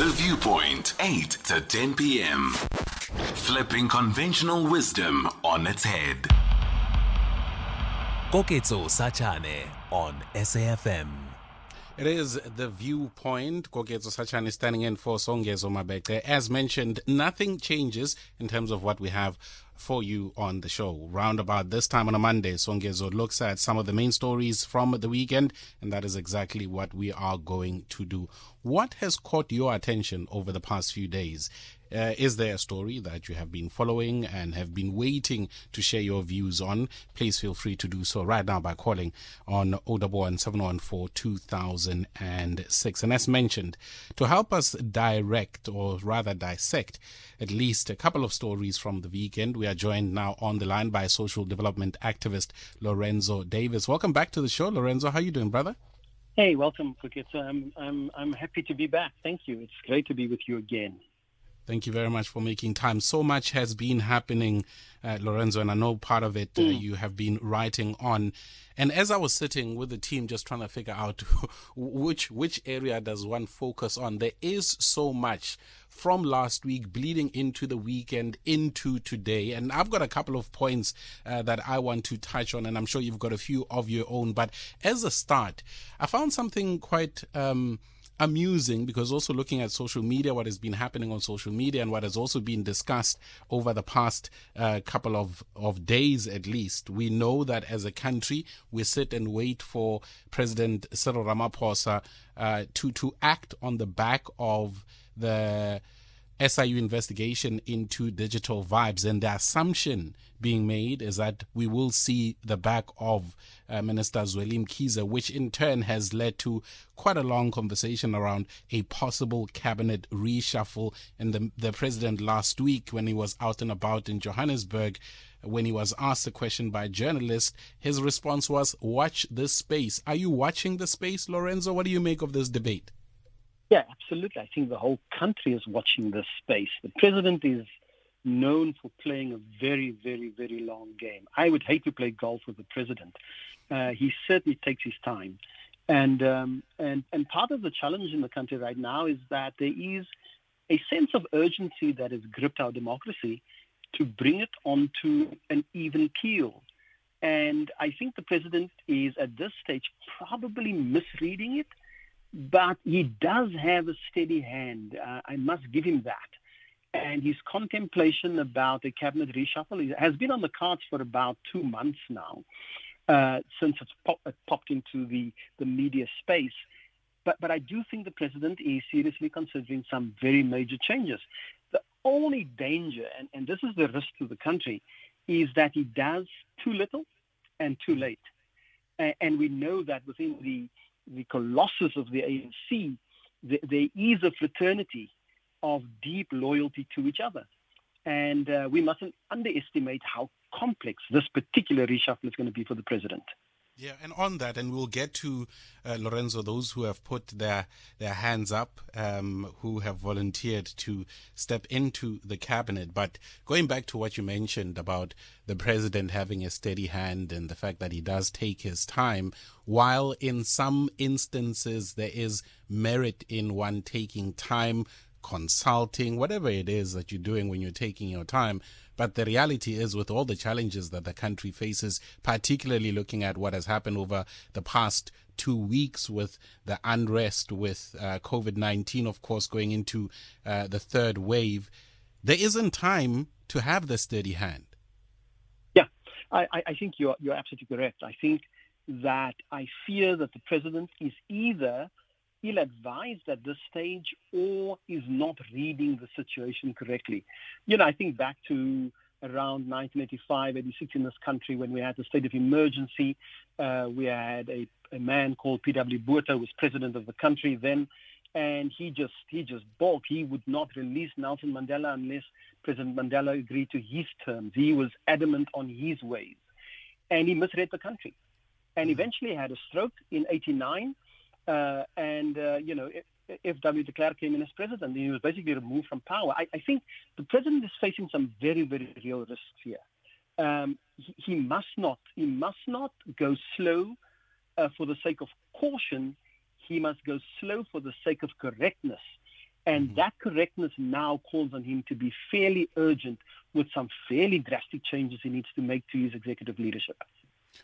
The Viewpoint, 8 to 10 p.m. Flipping conventional wisdom on its head. Koketso Sachane on SAFM. It is the viewpoint. Koketso Sachane is standing in for Songezo Mabete. As mentioned, nothing changes in terms of what we have for you on the show. Round about this time on a Monday, Songezo looks at some of the main stories from the weekend, and that is exactly what we are going to do. What has caught your attention over the past few days? Uh, is there a story that you have been following and have been waiting to share your views on? Please feel free to do so right now by calling on 011 2006. And as mentioned, to help us direct or rather dissect at least a couple of stories from the weekend, we are joined now on the line by social development activist Lorenzo Davids. Welcome back to the show, Lorenzo. How are you doing, brother? Hey, welcome, Koketso. I'm, I'm, I'm happy to be back. Thank you. It's great to be with you again. Thank you very much for making time. So much has been happening, uh, Lorenzo, and I know part of it uh, Mm. you have been writing on. And as I was sitting with the team, just trying to figure out which which area does one focus on, there is so much from last week bleeding into the weekend into today. And I've got a couple of points uh, that I want to touch on, and I'm sure you've got a few of your own. But as a start, I found something quite. Um, amusing because also looking at social media, what has been happening on social media and what has also been discussed over the past uh, couple of, of days at least, we know that as a country, we sit and wait for President Cyril Ramaphosa uh, to, to act on the back of the SIU investigation into digital vibes. And the assumption being made is that we will see the back of uh, Minister Zweli Mkhize, which in turn has led to quite a long conversation around a possible cabinet reshuffle. And the, the president last week, when he was out and about in Johannesburg, when he was asked a question by a journalist, his response was, Watch this space. Are you watching the space, Lorenzo? What do you make of this debate? Yeah, absolutely. I think the whole country is watching this space. The president is known for playing a very, very, very long game. I would hate to play golf with the president. Uh, he certainly takes his time. And, um, and, and part of the challenge in the country right now is that there is a sense of urgency that has gripped our democracy to bring it onto an even keel. And I think the president is at this stage probably misreading it but he does have a steady hand. Uh, I must give him that. And his contemplation about a cabinet reshuffle has been on the cards for about two months now, uh, since it's pop- it popped into the, the media space. But, but I do think the president is seriously considering some very major changes. The only danger, and, and this is the risk to the country, is that he does too little and too late. A- and we know that within the the colossus of the ANC, th- there is a fraternity of deep loyalty to each other. And uh, we mustn't underestimate how complex this particular reshuffle is going to be for the president. Yeah, and on that, and we'll get to uh, Lorenzo, those who have put their their hands up, um, who have volunteered to step into the cabinet. But going back to what you mentioned about the president having a steady hand and the fact that he does take his time, while in some instances there is merit in one taking time, consulting, whatever it is that you're doing when you're taking your time. But the reality is, with all the challenges that the country faces, particularly looking at what has happened over the past two weeks with the unrest, with uh, COVID 19, of course, going into uh, the third wave, there isn't time to have the steady hand. Yeah, I, I- think you're, you're absolutely correct. I think that I fear that the president is either ill-advised at this stage or is not reading the situation correctly. You know, I think back to around 1985, 86 in this country when we had the state of emergency. Uh, we had a, a man called P.W. Botha who was president of the country then, and he just he just balked. He would not release Nelson Mandela unless President Mandela agreed to his terms. He was adamant on his ways, and he misread the country, and eventually had a stroke in '89. Uh, and uh, you know, F.W. de Klerk came in as president. He was basically removed from power. I, I think the president is facing some very, very real risks here. Um, he, he must not, he must not go slow uh, for the sake of caution. He must go slow for the sake of correctness. And mm-hmm. that correctness now calls on him to be fairly urgent with some fairly drastic changes he needs to make to his executive leadership.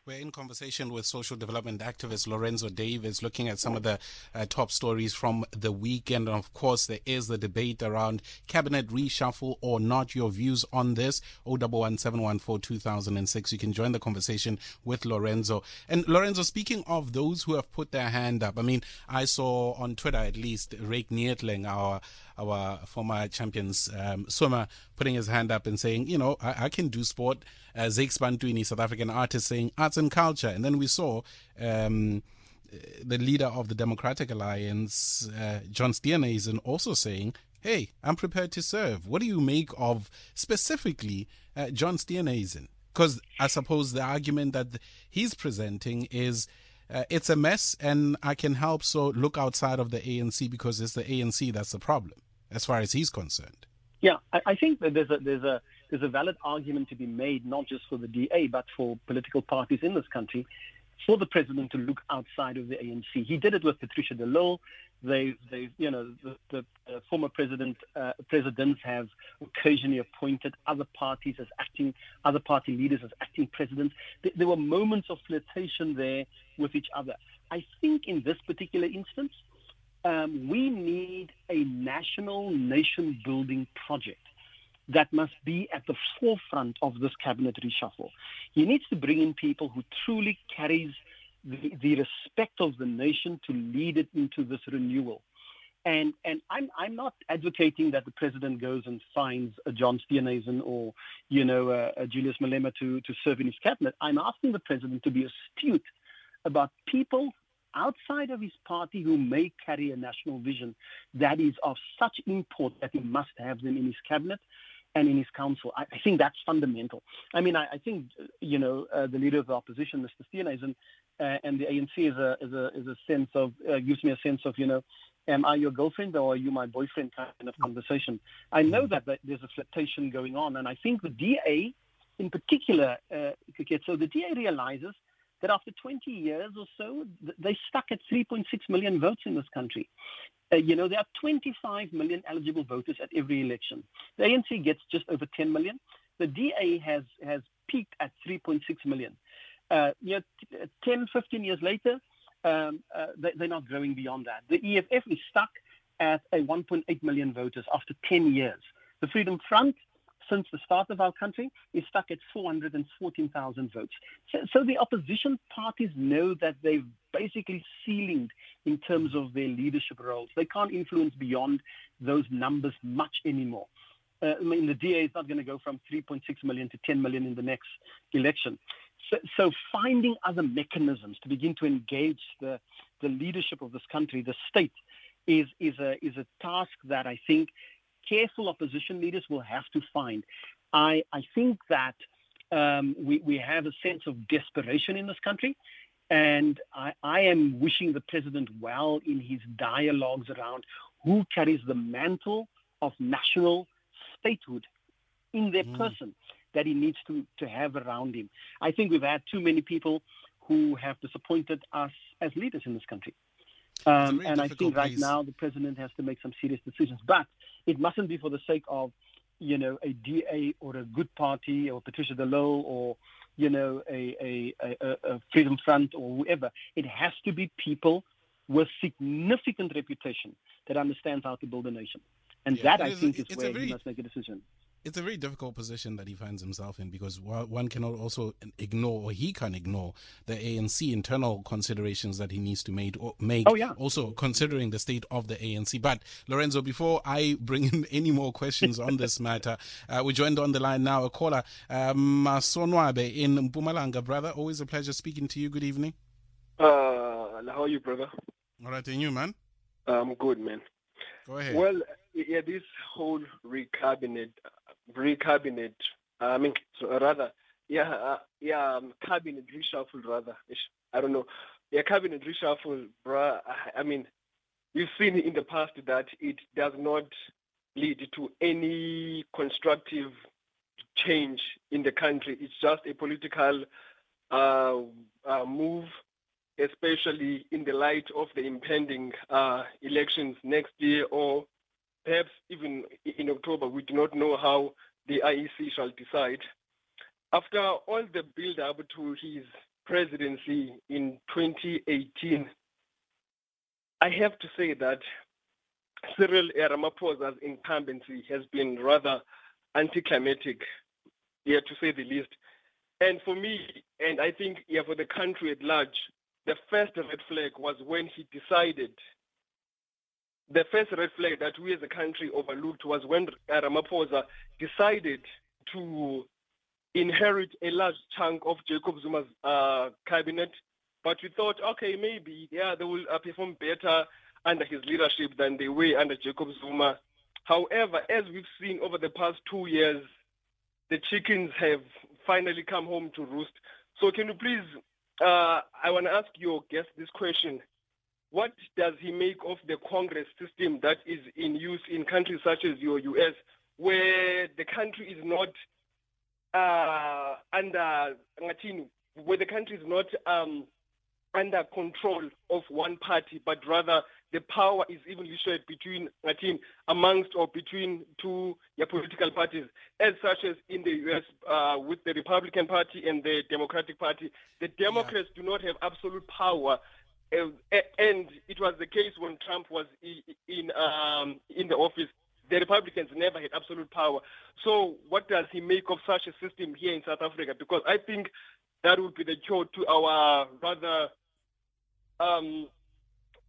We're in conversation with social development activist Lorenzo Davids, looking at some of the uh, top stories from the weekend. And of course, there is the debate around cabinet reshuffle or not. Your views on this? 011714 2006. You can join the conversation with Lorenzo. And Lorenzo, speaking of those who have put their hand up, I mean, I saw on Twitter at least Ryk Neethling, our our former champions um, swimmer, putting his hand up and saying, you know, I, I can do sport. Uh, Zakes Bantwini, South African artist, saying arts and culture. And then we saw um, the leader of the Democratic Alliance, uh, John Steenhuisen, also saying, hey, I'm prepared to serve. What do you make of specifically uh, John Steenhuisen? Because I suppose the argument that he's presenting is uh, it's a mess and I can help, so look outside of the ANC because it's the ANC that's the problem as far as he's concerned. Yeah, I, I think that there's a there's a there's a valid argument to be made not just for the DA but for political parties in this country for the president to look outside of the ANC. He did it with Patricia de Lille. They, they, you know, the, the former president uh, presidents have occasionally appointed other parties as acting, other party leaders as acting presidents. There were moments of flirtation there with each other. I think in this particular instance, um, we need a national nation building project that must be at the forefront of this cabinet reshuffle. He needs to bring in people who truly carries the, the respect of the nation to lead it into this renewal. And and I'm I'm not advocating that the president goes and finds a John Steenhuisen or you know a, Julius Malema to to serve in his cabinet. I'm asking the president to be astute about people outside of his party who may carry a national vision that is of such import that he must have them in his cabinet and in his council. I, I think that's fundamental. I mean, I, I think, you know, uh, the leader of the opposition, Mr. Steenhuisen, uh, and the ANC is a, is a, is a sense of, uh, gives me a sense of, you know, am I your girlfriend or are you my boyfriend kind of conversation. I know that, that there's a flirtation going on, and I think the DA in particular, uh, so the DA realizes that after 20 years or so, they stuck at 3.6 million votes in this country. Uh, you know, there are 25 million eligible voters at every election. The ANC gets just over 10 million. The DA has, has peaked at 3.6 million. Uh, you know, uh, 10, 15 years later, um, uh, they, are not growing beyond that. The EFF is stuck at a 1.8 million voters after 10 years. The Freedom Front since the start of our country is stuck at 414,000 votes. So, so, the opposition parties know that they've basically ceilinged in terms of their leadership roles. They can't influence beyond those numbers much anymore. Uh, I mean, the DA is not going to go from 3.6 million to 10 million in the next election. So, so finding other mechanisms to begin to engage the, the leadership of this country, the state, is, is, a, is a task that I think careful opposition leaders will have to find. I, I think that um, we, we have a sense of desperation in this country. And I, I am wishing the president well in his dialogues around who carries the mantle of national statehood in their mm. person that he needs to, to have around him. I think we've had too many people who have disappointed us as leaders in this country. Um, and I think right now the president has to make some serious decisions. But it mustn't be for the sake of, you know, a DA or a good party or Patricia de Lille or, you know, a, a, a, a Freedom Front or whoever. It has to be people with significant reputation that understands how to build a nation. And yeah, that, I think, is where very, he must make a decision it's a very difficult position that he finds himself in because one cannot also ignore or he can ignore the ANC internal considerations that he needs to make. make oh, yeah. Also considering the state of the ANC. But Lorenzo, before I bring in any more questions on this matter, uh, we joined on the line now a caller, um, Masonwabe in Mpumalanga, brother. Always a pleasure speaking to you. Good evening. Uh, how are you, brother? All right, and you, man? I'm good, man. Go ahead. Well, yeah, this whole recabinet re-cabinet. I mean, so rather, yeah, uh, yeah, um, cabinet reshuffle rather. I don't know. Yeah, cabinet reshuffle, bruh. I mean, we've seen in the past that it does not lead to any constructive change in the country. It's just a political uh, uh, move, especially in the light of the impending uh, elections next year or perhaps even in October, we do not know how the IEC shall decide. After all the build up to his presidency in 2018, I have to say that Cyril Ramaphosa's incumbency has been rather anticlimactic, yeah, to say the least. And for me, and I think yeah, for the country at large, the first red flag was when he decided. The first red flag that we as a country overlooked was when Ramaphosa decided to inherit a large chunk of Jacob Zuma's uh, cabinet. But we thought, okay, maybe, yeah, they will uh, perform better under his leadership than they were under Jacob Zuma. However, as we've seen over the past two years, the chickens have finally come home to roost. So can you please, uh, I want to ask your guest this question. What does he make of the Congress system that is in use in countries such as your US, where the country is not uh, under, where the country is not um, under control of one party, but rather the power is evenly shared between team amongst or between two political parties, as such as in the U.S. Uh, with the Republican Party and the Democratic Party. The Democrats yeah. do not have absolute power. And it was the case when Trump was in um, in the office. The Republicans never had absolute power. So, what does he make of such a system here in South Africa? Because I think that would be the cure to our rather um,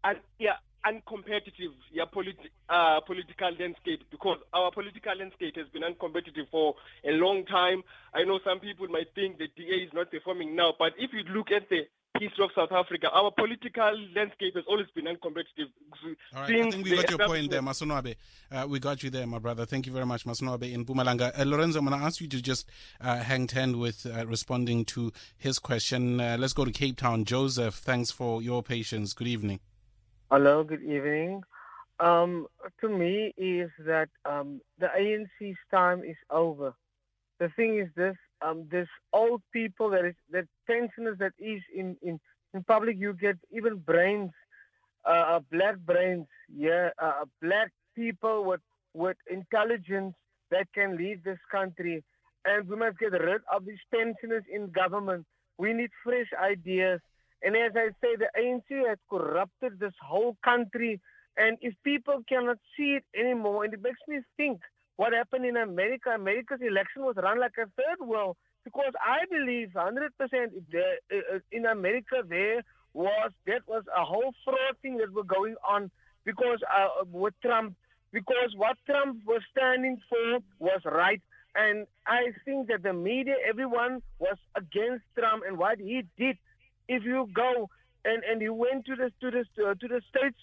and, yeah, uncompetitive yeah, politi- uh, political landscape because our political landscape has been uncompetitive for a long time. I know some people might think the DA is not performing now, but if you look at the history of South Africa, our political landscape has always been uncompetitive. All right, I think we got your point there, Masonwabe. Uh, we got you there, my brother. Thank you very much, Masonwabe in Mpumalanga. Uh, Lorenzo, I'm going to ask you to just uh, hang ten with uh, responding to his question. Uh, let's go to Cape Town. Joseph, thanks for your patience. Good evening. Hello, good evening. Um, to me, is that um, the ANC's time is over. The thing is this: um, this old people that is that pensioners that is in in in public, you get even brains, uh, uh black brains, yeah, uh, black people with with intelligence that can lead this country, and we must get rid of these pensioners in government. We need fresh ideas. And as I say, the ANC has corrupted this whole country. And if people cannot see it anymore, and it makes me think what happened in America, America's election was run like a third world. Because I believe 100% there, uh, in America there was that was a whole fraud thing that was going on because uh, with Trump, because what Trump was standing for was right. And I think that the media, everyone was against Trump and what he did if you go and, and he went to the to the uh, to the states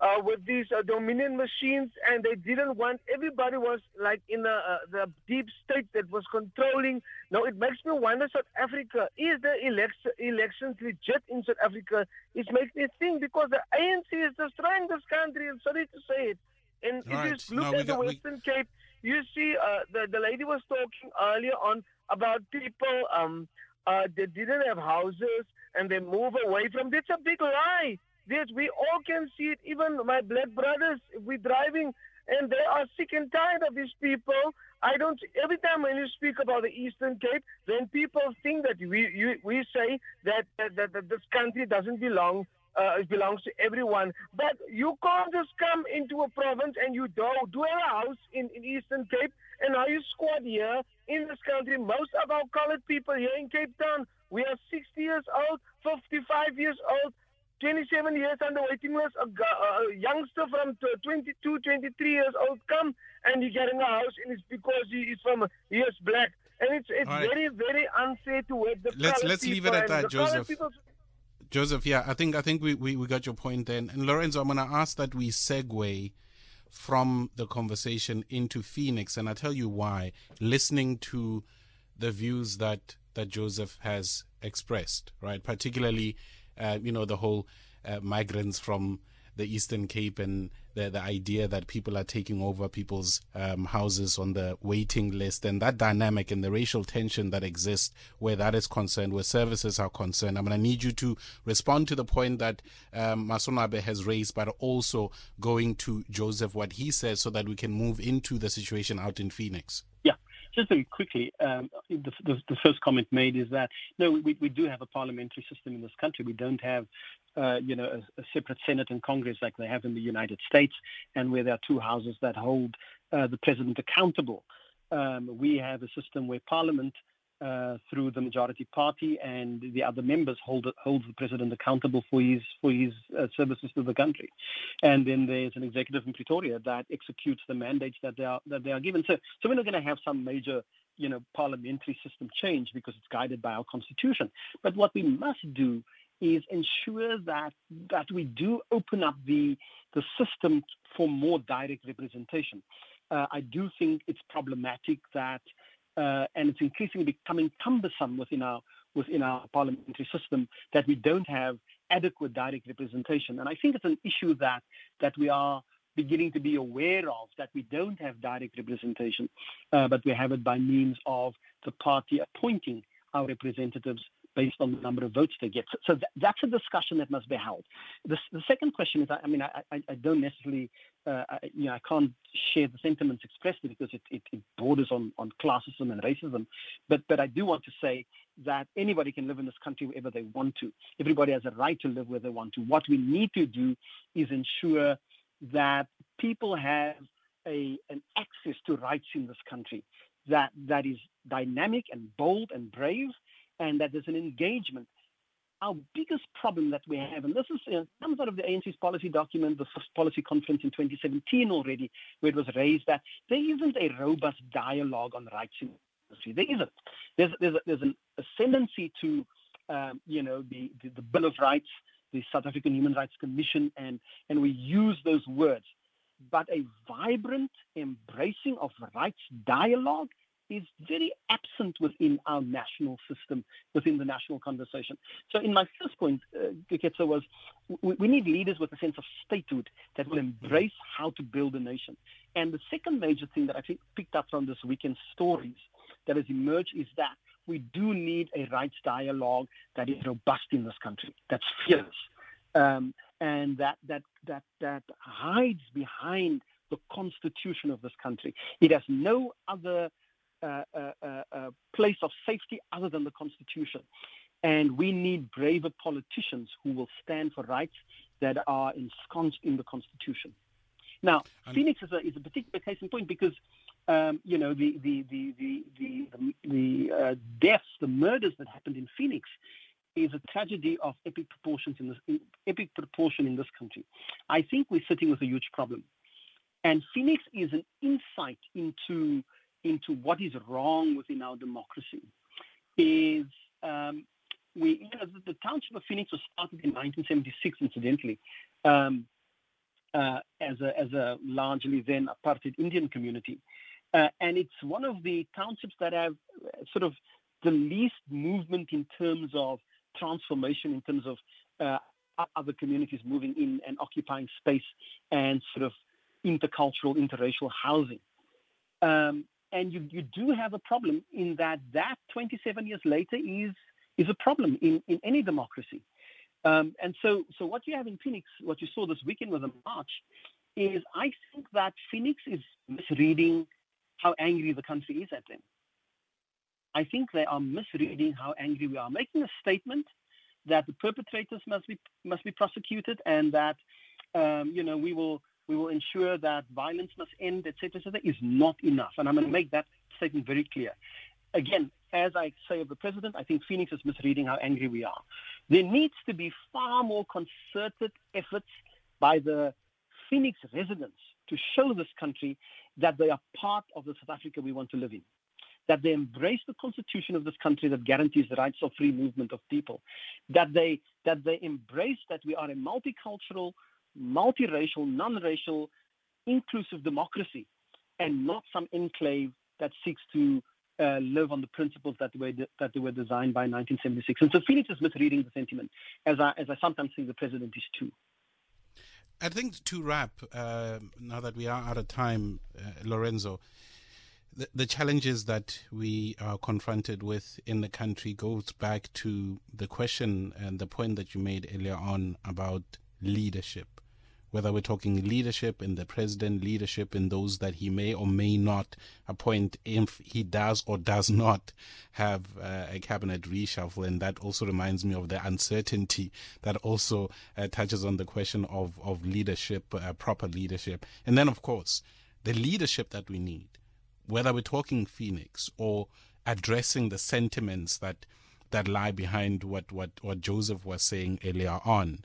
uh, with these uh, dominion machines, and they didn't want everybody was like in the uh, the deep state that was controlling. Now it makes me wonder: South Africa is the election elections legit in South Africa? It makes me think because the ANC is destroying this country. I'm sorry to say it. And if right. you look no, at the Western we... Cape, you see uh, the the lady was talking earlier on about people um uh, that didn't have houses and they move away from. It's a big lie. This we all can see it. Even my black brothers, we're driving and they are sick and tired of these people. I don't. Every time when you speak about the Eastern Cape, then people think that we you, we say that, that, that, that this country doesn't belong uh, it belongs to everyone. But you can't just come into a province and you do, do a house in, in Eastern Cape and now you squat here in this country. Most of our colored people here in Cape Town, we are 60 years old, 55 years old, 27 years on the waiting list. A, a, youngster from 22, 23 years old come and he getting a house and it's because he is from, he is black. And it's it's right. very, very unfair to work the Let's, let's leave it at that, Joseph. Joseph, yeah, I think I think we, we, we got your point then. And Lorenzo, I'm gonna ask that we segue from the conversation into Phoenix, and I tell you why. Listening to the views that that Joseph has expressed, right? Particularly, uh, you know, the whole uh, migrants from the Eastern Cape and the, the idea that people are taking over people's um, houses on the waiting list and that dynamic and the racial tension that exists where that is concerned, where services are concerned. I'm going to need you to respond to the point that um, Masonwabe has raised, but also going to Joseph, what he says, so that we can move into the situation out in Phoenix. Just very quickly, um, the, the, the, first comment made is that no, we, we do have a parliamentary system in this country. We don't have, uh, you know, a, a, separate Senate and Congress like they have in the United States, and where there are two houses that hold uh, the president accountable. Um, we have a system where Parliament uh, through the majority party, and the other members hold holds the president accountable for his for his uh, services to the country. And then there's an executive in Pretoria that executes the mandates that they are that they are given. So so we're not going to have some major you know parliamentary system change because it's guided by our constitution. But what we must do is ensure that that we do open up the the system for more direct representation. Uh, I do think it's problematic that uh, and it's increasingly becoming cumbersome within our within our parliamentary system that we don't have adequate direct representation. And I think it's an issue that that we are beginning to be aware of that we don't have direct representation, uh, but we have it by means of the party appointing our representatives based on the number of votes they get. So, so th- that's a discussion that must be held. The, the second question is, I, I mean, I, I, I, don't necessarily, uh, I, you know, I can't share the sentiments expressed because it, it, it, borders on, on classism and racism. But, but I do want to say that anybody can live in this country wherever they want to. Everybody has a right to live where they want to. What we need to do is ensure that people have a, an access to rights in this country that, that is dynamic and bold and brave and that there's an engagement. Our biggest problem that we have, and this is uh, comes out of the ANC's policy document, the policy conference in 2017 already, where it was raised that there isn't a robust dialogue on rights in industry. There isn't. There's there's a, there's an ascendancy to um, you know the, the the Bill of Rights, the South African Human Rights Commission, and and we use those words, but a vibrant embracing of rights dialogue is very absent within our national system, within the national conversation. So, in my first point, uh, was we, we need leaders with a sense of statehood that will embrace how to build a nation. And the second major thing that I think picked up from this weekend's stories that has emerged is that we do need a rights dialogue that is robust in this country, that's fearless, um, and that, that, that, that hides behind the constitution of this country. It has no other place of safety other than the Constitution. And we need braver politicians who will stand for rights that are ensconced in the Constitution. Now, Phoenix is a, is a particular case in point because, um, you know, the the the the the, the uh, deaths, the murders that happened in Phoenix, is a tragedy of epic proportions in this epic proportion in this country. I think we're sitting with a huge problem, and Phoenix is an insight into into what is wrong within our democracy is um, we, you know, the, the, township of Phoenix was started in 1976, incidentally, um, uh, as, a, as a largely then apartheid Indian community. Uh, and it's one of the townships that have uh, sort of the least movement in terms of transformation, in terms of uh, other communities moving in and occupying space and sort of intercultural, interracial housing. Um, and you, you do have a problem in that that 27 years later is is a problem in, in any democracy. Um, and so, so what you have in Phoenix, what you saw this weekend with the march, is I think that Phoenix is misreading how angry the country is at them. I think they are misreading how angry we are, making a statement that the perpetrators must be must be prosecuted and that um, you know we will we will ensure that violence must end, etc., etc., is not enough. And I'm going to make that statement very clear. Again, as I say of the president, I think Phoenix is misreading how angry we are. There needs to be far more concerted efforts by the Phoenix residents to show this country that they are part of the South Africa we want to live in. That they embrace the constitution of this country that guarantees the rights of free movement of people. That they that they embrace that we are a multicultural, multiracial, non-racial, inclusive democracy, and not some enclave that seeks to uh, live on the principles that were de- that they were designed by 1976. And so Phoenix is misreading the sentiment, as I as I sometimes think the president is too. I think to wrap, uh, now that we are out of time, uh, Lorenzo, the, the challenges that we are confronted with in the country goes back to the question and the point that you made earlier on about leadership whether we're talking leadership in the president, leadership in those that he may or may not appoint if he does or does not have uh, a cabinet reshuffle. And that also reminds me of the uncertainty that also uh, touches on the question of, of leadership, uh, proper leadership. And then, of course, the leadership that we need, whether we're talking Phoenix or addressing the sentiments that that lie behind what, what, what Joseph was saying earlier on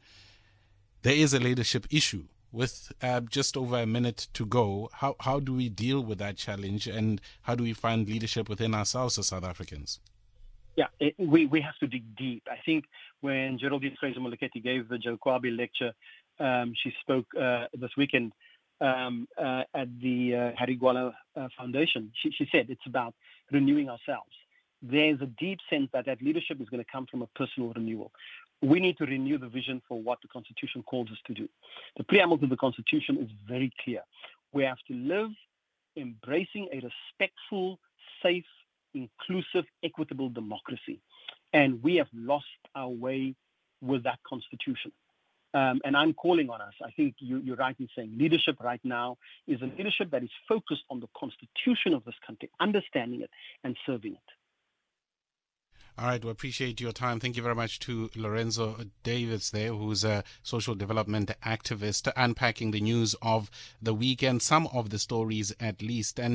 there is a leadership issue. With uh, just over a minute to go, how, how do we deal with that challenge and how do we find leadership within ourselves as South Africans? Yeah, it, we, we have to dig deep. I think when Geraldine Fraser Moleketi gave the Joe Gqabi lecture, um, she spoke uh, this weekend um, uh, at the uh, Harry Gwala uh, Foundation. She, she said it's about renewing ourselves. There's a deep sense that that leadership is going to come from a personal renewal we need to renew the vision for what the Constitution calls us to do. The preamble to the Constitution is very clear. We have to live embracing a respectful, safe, inclusive, equitable democracy. And we have lost our way with that Constitution. Um, and I'm calling on us. I think you, you're right in saying leadership right now is a leadership that is focused on the Constitution of this country, understanding it and serving it. All right, we appreciate your time. Thank you very much to Lorenzo Davids there, who's a social development activist, unpacking the news of the weekend, some of the stories at least. And